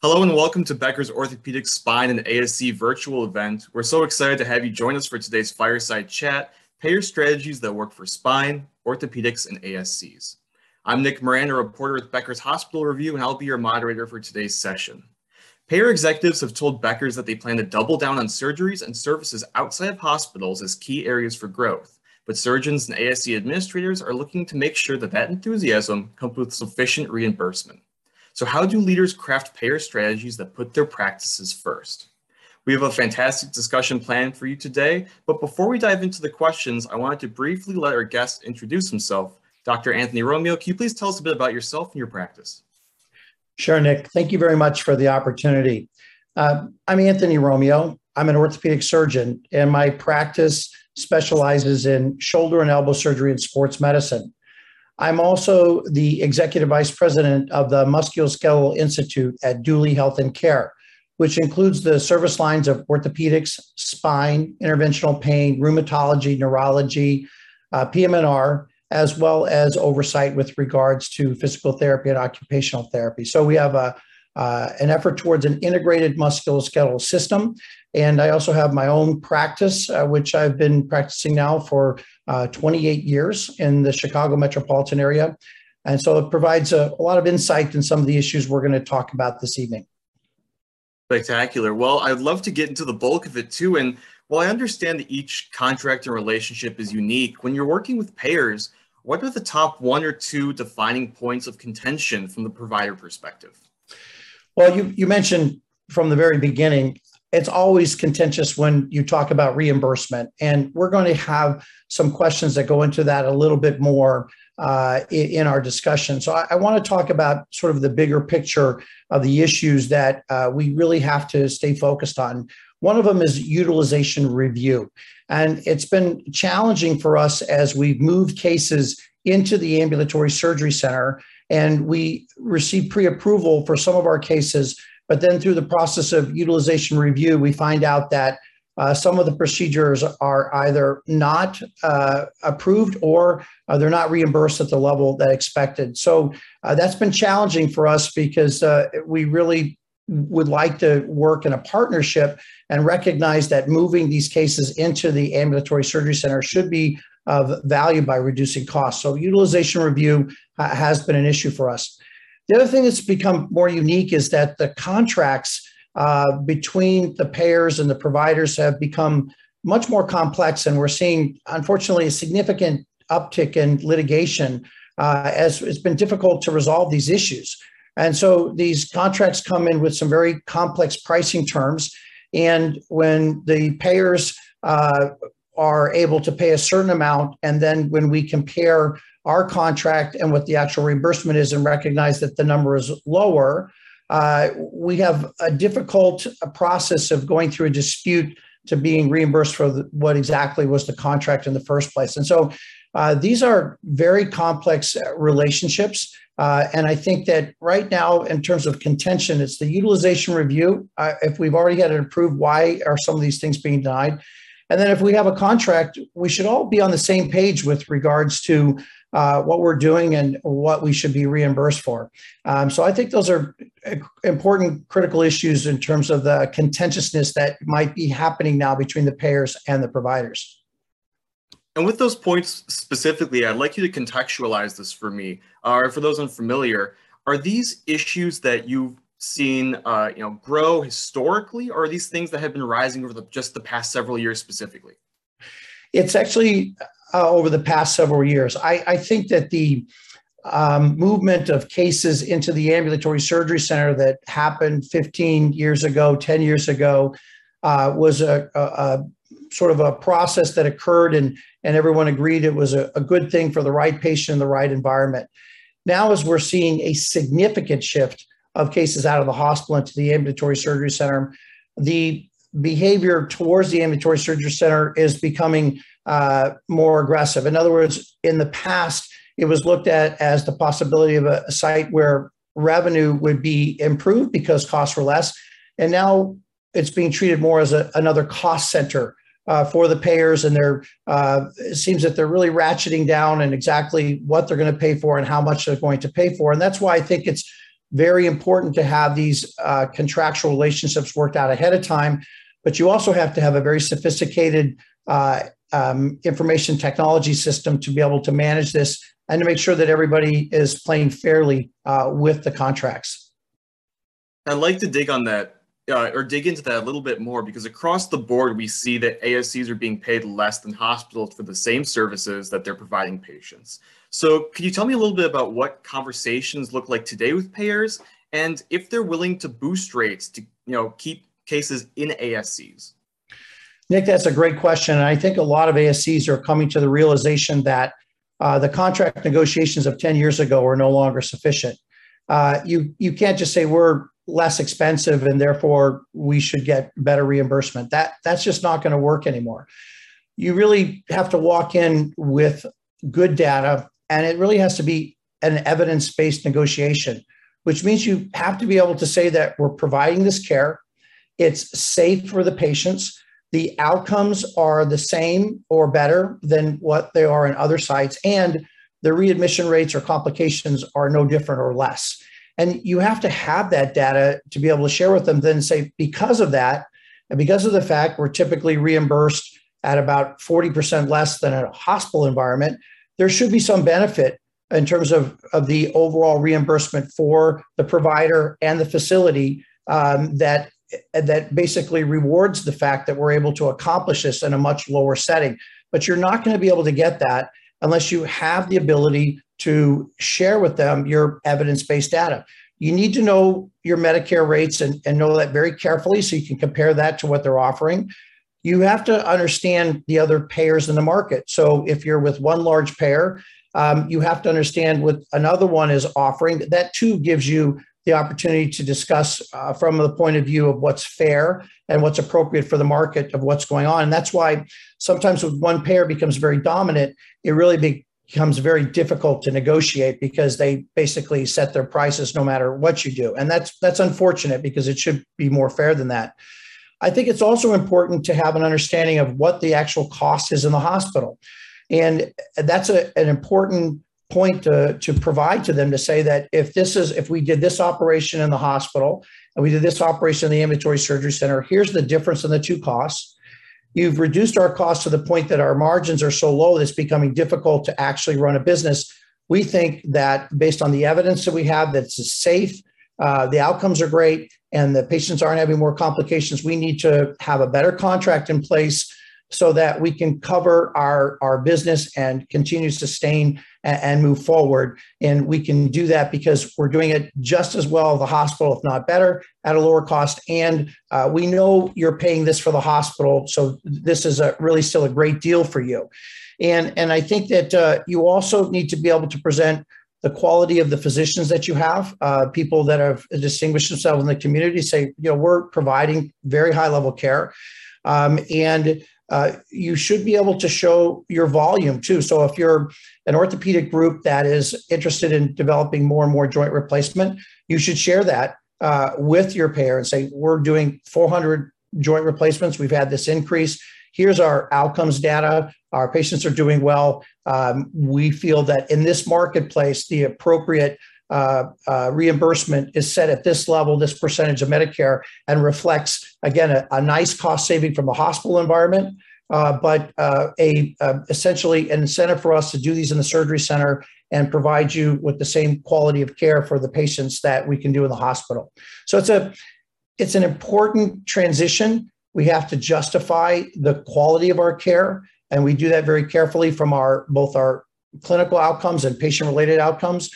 Hello and welcome to Becker's Orthopedic Spine and ASC virtual event. We're so excited to have you join us for today's fireside chat, payer strategies that work for spine, orthopedics, and ASCs. I'm Nick Moran, a reporter with Becker's Hospital Review, and I'll be your moderator for today's session. Payer executives have told Becker's that they plan to double down on surgeries and services outside of hospitals as key areas for growth. But surgeons and ASC administrators are looking to make sure that that enthusiasm comes with sufficient reimbursement. So how do leaders craft payer strategies that put their practices first? We have a fantastic discussion planned for you today, but before we dive into the questions, I wanted to briefly let our guest introduce himself. Dr. Anthony Romeo, can you please tell us a bit about yourself and your practice? Sure, Nick. Thank you very much for the opportunity. Uh, I'm Anthony Romeo. I'm an orthopedic surgeon, and my practice specializes in shoulder and elbow surgery and sports medicine. I'm also the executive vice president of the Musculoskeletal Institute at Duly Health and Care, which includes the service lines of orthopedics, spine, interventional pain, rheumatology, neurology, uh, PM&R, as well as oversight with regards to physical therapy and occupational therapy. So we have a uh, an effort towards an integrated musculoskeletal system. And I also have my own practice, uh, which I've been practicing now for uh, 28 years in the Chicago metropolitan area. And so it provides a, a lot of insight in some of the issues we're going to talk about this evening. Spectacular. Well, I'd love to get into the bulk of it too. And while I understand that each contract and relationship is unique, when you're working with payers, what are the top one or two defining points of contention from the provider perspective? Well, you, you mentioned from the very beginning it's always contentious when you talk about reimbursement. And we're going to have some questions that go into that a little bit more uh, in, our discussion. So I, I, want to talk about sort of the bigger picture of the issues that uh, we really have to stay focused on. One of them is utilization review. And it's been challenging for us as we've moved cases into the ambulatory surgery center and we receive pre approval for some of our cases but then through the process of utilization review, we find out that uh, some of the procedures are either not uh, approved or uh, they're not reimbursed at the level that expected. So uh, that's been challenging for us because uh, we really would like to work in a partnership and recognize that moving these cases into the ambulatory surgery center should be of value by reducing costs. So utilization review uh, has been an issue for us. The other thing that's become more unique is that the contracts uh, between the payers and the providers have become much more complex, and we're seeing, unfortunately, a significant uptick in litigation uh, as it's been difficult to resolve these issues. And so these contracts come in with some very complex pricing terms. And when the payers uh, are able to pay a certain amount, and then when we compare our contract and what the actual reimbursement is and recognize that the number is lower, uh, we have a difficult process of going through a dispute to being reimbursed for the, what exactly was the contract in the first place. And so uh, these are very complex relationships. Uh, and I think that right now, in terms of contention, it's the utilization review. Uh, if we've already had it approved, why are some of these things being denied? And then if we have a contract, we should all be on the same page with regards to uh, what we're doing and what we should be reimbursed for. Um, so I think those are important critical issues in terms of the contentiousness that might be happening now between the payers and the providers. And with those points specifically, I'd like you to contextualize this for me, or uh, for those unfamiliar. Are these issues that you've seen, uh, you know, grow historically, or are these things that have been rising over the, just the past several years specifically? It's actually uh, over the past several years. I, I think that the um, movement of cases into the ambulatory surgery center that happened 15 years ago, 10 years ago, uh, was a, a, a, sort of a process that occurred, and, and everyone agreed it was a, a good thing for the right patient in the right environment. Now, as we're seeing a significant shift of cases out of the hospital into the ambulatory surgery center, the behavior towards the ambulatory surgery center is becoming uh, more aggressive. In other words, in the past, it was looked at as the possibility of a, a site where revenue would be improved because costs were less. And now it's being treated more as a, another cost center uh, for the payers. And they're, uh, it seems that they're really ratcheting down and exactly what they're going to pay for and how much they're going to pay for. And that's why I think it's very important to have these uh, contractual relationships worked out ahead of time, but you also have to have a very sophisticated uh, um, information technology system to be able to manage this and to make sure that everybody is playing fairly uh, with the contracts. I'd like to dig on that uh, or dig into that a little bit more because across the board we see that ASCs are being paid less than hospitals for the same services that they're providing patients. So could you tell me a little bit about what conversations look like today with payers and if they're willing to boost rates to you know keep cases in ASCs? Nick, that's a great question. And I think a lot of ASCs are coming to the realization that uh, the contract negotiations of 10 years ago are no longer sufficient. Uh, you, you can't just say we're less expensive and therefore we should get better reimbursement. That, that's just not going to work anymore. You really have to walk in with good data, and it really has to be an evidence based negotiation, which means you have to be able to say that we're providing this care, it's safe for the patients the outcomes are the same or better than what they are in other sites, and the readmission rates or complications are no different or less. And you have to have that data to be able to share with them, then say, because of that, and because of the fact we're typically reimbursed at about 40% less than a hospital environment, there should be some benefit in terms of, of the overall reimbursement for the provider and the facility um, that that basically rewards the fact that we're able to accomplish this in a much lower setting. But you're not going to be able to get that unless you have the ability to share with them your evidence based data. You need to know your Medicare rates and, and know that very carefully so you can compare that to what they're offering. You have to understand the other payers in the market. So if you're with one large payer, um, you have to understand what another one is offering. That too gives you the opportunity to discuss uh, from the point of view of what's fair and what's appropriate for the market of what's going on. And that's why sometimes when one payer becomes very dominant, it really becomes very difficult to negotiate because they basically set their prices no matter what you do. And that's that's unfortunate because it should be more fair than that. I think it's also important to have an understanding of what the actual cost is in the hospital. And that's a, an important point to, to provide to them to say that if this is if we did this operation in the hospital and we did this operation in the ambulatory surgery center here's the difference in the two costs. You've reduced our costs to the point that our margins are so low that it's becoming difficult to actually run a business. We think that based on the evidence that we have that it's safe uh, the outcomes are great and the patients aren't having more complications we need to have a better contract in place so that we can cover our, our business and continue to sustain and, move forward. And we can do that because we're doing it just as well the hospital, if not better, at a lower cost. And uh, we know you're paying this for the hospital. So this is a really still a great deal for you. And, and I think that uh, you also need to be able to present the quality of the physicians that you have, uh, people that have distinguished themselves in the community say, you know, we're providing very high level care. Um, and uh, you should be able to show your volume too. So if you're an orthopedic group that is interested in developing more and more joint replacement, you should share that uh, with your payer and say, we're doing 400 joint replacements. We've had this increase. Here's our outcomes data. Our patients are doing well. Um, we feel that in this marketplace, the appropriate uh, uh, reimbursement is set at this level, this percentage of Medicare, and reflects, again, a, a nice cost saving from the hospital environment, uh, but uh, a essentially an incentive for us to do these in the surgery center and provide you with the same quality of care for the patients that we can do in the hospital. So it's a it's an important transition. We have to justify the quality of our care, and we do that very carefully from our both our clinical outcomes and patient related outcomes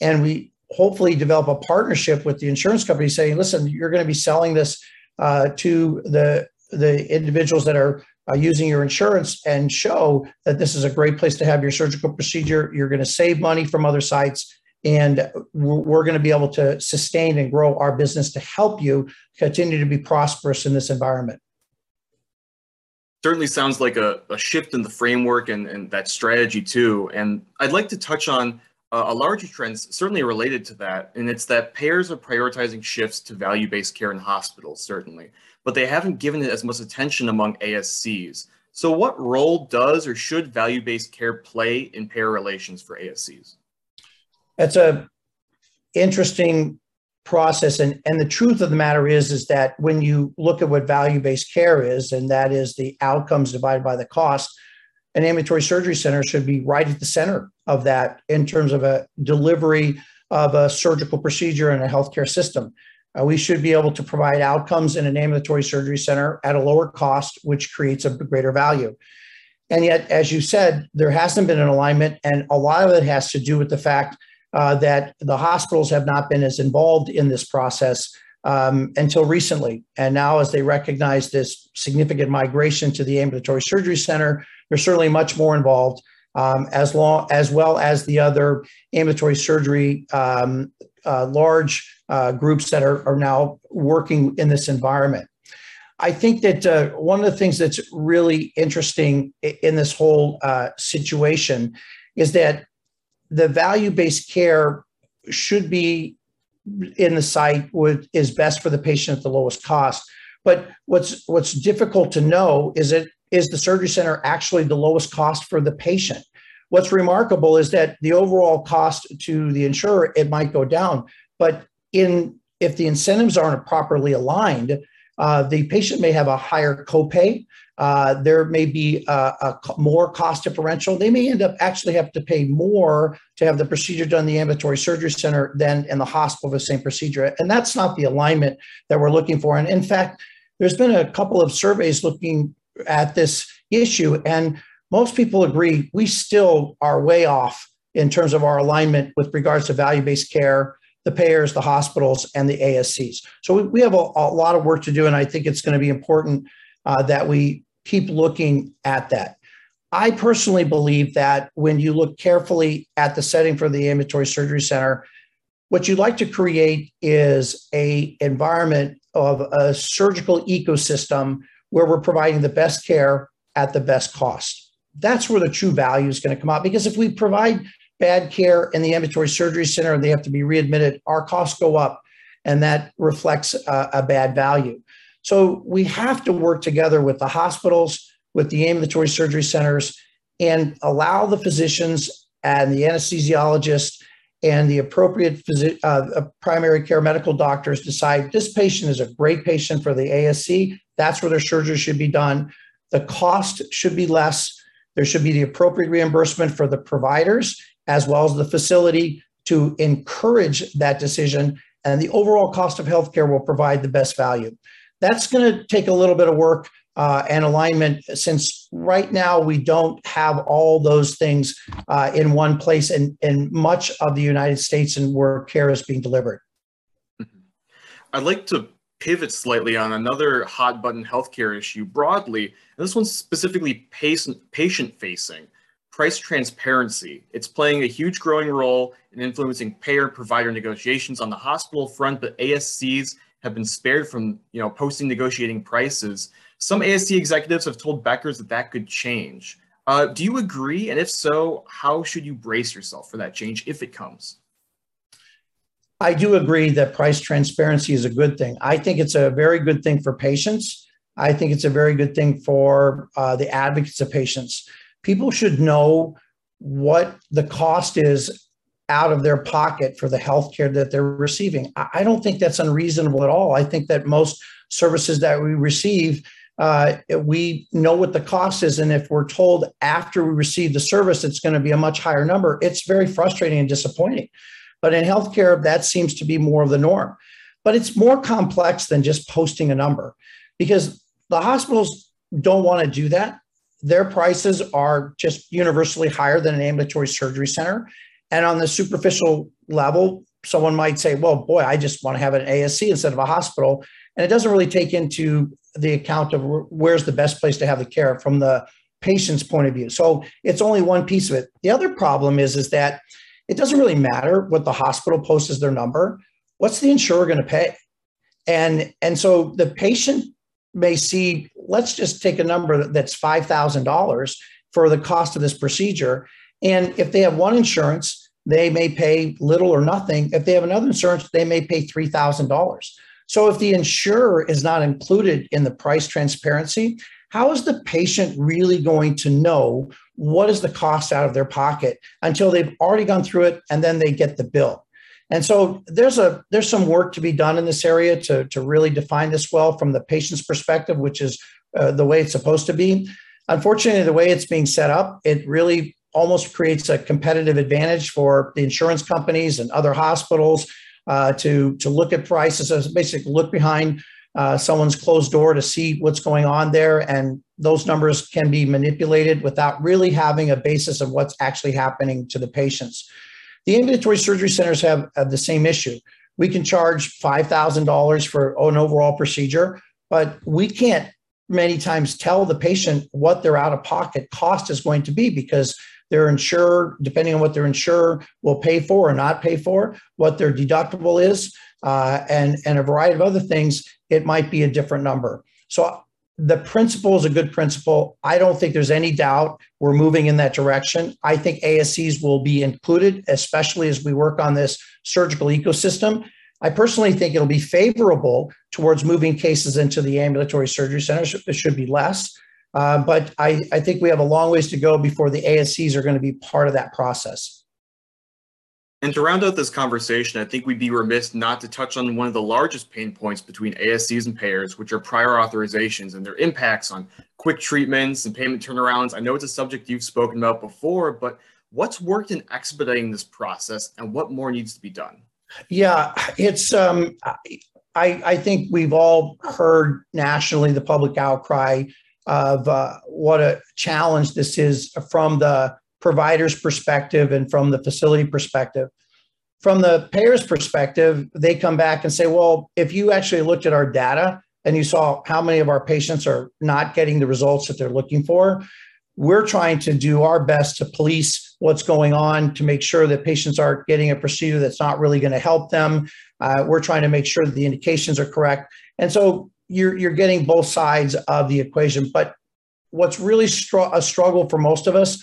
and we hopefully develop a partnership with the insurance company saying, listen, you're going to be selling this uh, to the the individuals that are uh, using your insurance and show that this is a great place to have your surgical procedure. You're going to save money from other sites, and we're, going to be able to sustain and grow our business to help you continue to be prosperous in this environment. Certainly sounds like a, a shift in the framework and, and that strategy too. And I'd like to touch on uh, a larger trend certainly related to that, and it's that payers are prioritizing shifts to value-based care in hospitals, certainly, but they haven't given it as much attention among ASCs. So what role does or should value-based care play in payer relations for ASCs? That's a interesting process and and the truth of the matter is is that when you look at what value-based care is and that is the outcomes divided by the cost an ambulatory surgery center should be right at the center of that in terms of a delivery of a surgical procedure in a healthcare system uh, we should be able to provide outcomes in an ambulatory surgery center at a lower cost which creates a greater value and yet as you said there hasn't been an alignment and a lot of it has to do with the fact uh, that the hospitals have not been as involved in this process um, until recently. And now, as they recognize this significant migration to the ambulatory surgery center, they're certainly much more involved, um, as long as well as the other ambulatory surgery um, uh, large uh, groups that are, are now working in this environment. I think that uh, one of the things that's really interesting in this whole uh, situation is that the value-based care should be in the site what is best for the patient at the lowest cost. But what's what's difficult to know is it is the surgery center actually the lowest cost for the patient? What's remarkable is that the overall cost to the insurer it might go down, but in if the incentives aren't properly aligned, uh, the patient may have a higher copay. Uh, there may be a, a, more cost differential. They may end up actually have to pay more to have the procedure done in the ambulatory surgery center than in the hospital the same procedure. And that's not the alignment that we're looking for. And in fact, there's been a couple of surveys looking at this issue, and most people agree we still are way off in terms of our alignment with regards to value based care, the payers, the hospitals, and the ASCs. So we, we have a, a, lot of work to do, and I think it's going to be important uh, that we keep looking at that. I personally believe that when you look carefully at the setting for the ambulatory surgery center, what you'd like to create is a environment of a surgical ecosystem where we're providing the best care at the best cost. That's where the true value is going to come out. Because if we provide bad care in the ambulatory surgery center and they have to be readmitted, our costs go up, and that reflects a, a bad value. So we have to work together with the hospitals, with the ambulatory surgery centers, and allow the physicians and the anesthesiologist and the appropriate uh, primary care medical doctors decide this patient is a great patient for the ASC. That's where their surgery should be done. The cost should be less. There should be the appropriate reimbursement for the providers as well as the facility to encourage that decision. And the overall cost of healthcare will provide the best value. That's going to take a little bit of work uh, and alignment since right now we don't have all those things uh, in one place in, in much of the United States and where care is being delivered. Mm-hmm. I'd like to pivot slightly on another hot button healthcare issue broadly. And this one's specifically patient facing price transparency. It's playing a huge growing role in influencing payer provider negotiations on the hospital front, but ASCs have been spared from you know posting negotiating prices. Some ASC executives have told Becker's that that could change. Uh, do you agree? And if so, how should you brace yourself for that change if it comes? I do agree that price transparency is a good thing. I think it's a very good thing for patients. I think it's a very good thing for uh, the advocates of patients. People should know what the cost is out of their pocket for the health care that they're receiving. I don't think that's unreasonable at all. I think that most services that we receive, uh, we know what the cost is. And if we're told after we receive the service, it's going to be a much higher number, it's very frustrating and disappointing. But in healthcare, that seems to be more of the norm. But it's more complex than just posting a number because the hospitals don't want to do that. Their prices are just universally higher than an ambulatory surgery center. And on the superficial level, someone might say, well, boy, I just want to have an ASC instead of a hospital. And it doesn't really take into the account of where's the best place to have the care from the patient's point of view. So it's only one piece of it. The other problem is, is that it doesn't really matter what the hospital posts as their number. What's the insurer going to pay? And, and so the patient may see, let's just take a number that's $5,000 for the cost of this procedure. And if they have one insurance, they may pay little or nothing. If they have another insurance, they may pay $3,000. So if the insurer is not included in the price transparency, how is the patient really going to know what is the cost out of their pocket until they've already gone through it and then they get the bill? And so there's a there's some work to be done in this area to, to really define this well from the patient's perspective, which is uh, the way it's supposed to be. Unfortunately, the way it's being set up, it really almost creates a competitive advantage for the insurance companies and other hospitals uh, to to look at prices, as basically look behind uh, someone's closed door to see what's going on there, and those numbers can be manipulated without really having a basis of what's actually happening to the patients. The ambulatory surgery centers have, have the same issue. We can charge $5,000 for an overall procedure, but we can't many times tell the patient what their out of pocket cost is going to be because their insurer, depending on what their insurer will pay for or not pay for, what their deductible is, uh, and, and a variety of other things, it might be a different number. So the principle is a good principle. I don't think there's any doubt we're moving in that direction. I think ASCs will be included, especially as we work on this surgical ecosystem. I personally think it'll be favorable towards moving cases into the ambulatory surgery centers. It should be less. Uh, but I, I think we have a long ways to go before the ASCs are going to be part of that process. And to round out this conversation, I think we'd be remiss not to touch on one of the largest pain points between ASCs and payers, which are prior authorizations and their impacts on quick treatments and payment turnarounds. I know it's a subject you've spoken about before, but what's worked in expediting this process and what more needs to be done? Yeah, it's um, I, I think we've all heard nationally the public outcry of uh, what a challenge this is from the provider's perspective and from the facility perspective. From the payer's perspective, they come back and say, well, if you actually looked at our data and you saw how many of our patients are not getting the results that they're looking for, we're trying to do our best to police what's going on to make sure that patients aren't getting a procedure that's not really going to help them. Uh, we're trying to make sure that the indications are correct. And so you're, you're getting both sides of the equation. But what's really str- a struggle for most of us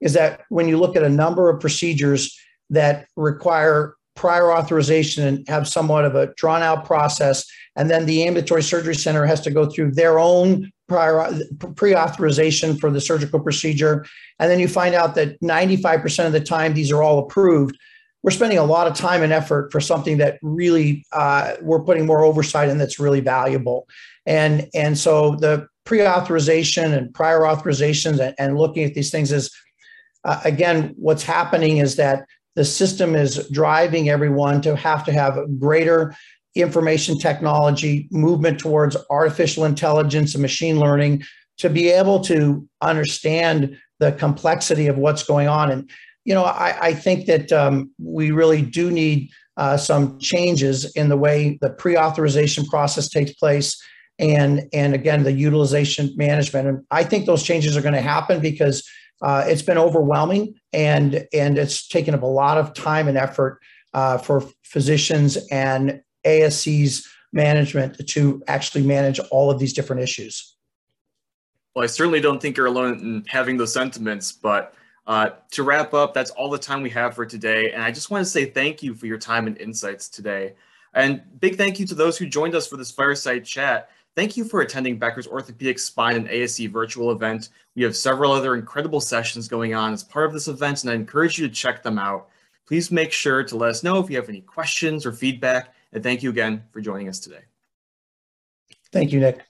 is that when you look at a number of procedures that require prior authorization and have somewhat of a drawn out process, and then the ambulatory surgery center has to go through their own prior pre-authorization for the surgical procedure, and then you find out that 95% of the time these are all approved. We're spending a lot of time and effort for something that really uh, we're putting more oversight in that's really valuable, and and so the pre-authorization and prior authorizations and, and looking at these things is uh, again, what's happening is that the system is driving everyone to have to have greater information technology, movement towards artificial intelligence and machine learning to be able to understand the complexity of what's going on. And, you know, I, I think that um, we really do need uh, some changes in the way the pre-authorization process takes place and and again the utilization management and i think those changes are going to happen because uh, it's been overwhelming and and it's taken up a lot of time and effort uh, for physicians and ASC's management to actually manage all of these different issues. Well, I certainly don't think you're alone in having those sentiments, but uh, to wrap up, that's all the time we have for today. And I just want to say thank you for your time and insights today. And big thank you to those who joined us for this fireside chat. Thank you for attending Becker's Orthopedic Spine and ASC virtual event. We have several other incredible sessions going on as part of this event, and I encourage you to check them out. Please make sure to let us know if you have any questions or feedback, and thank you again for joining us today. Thank you, Nick.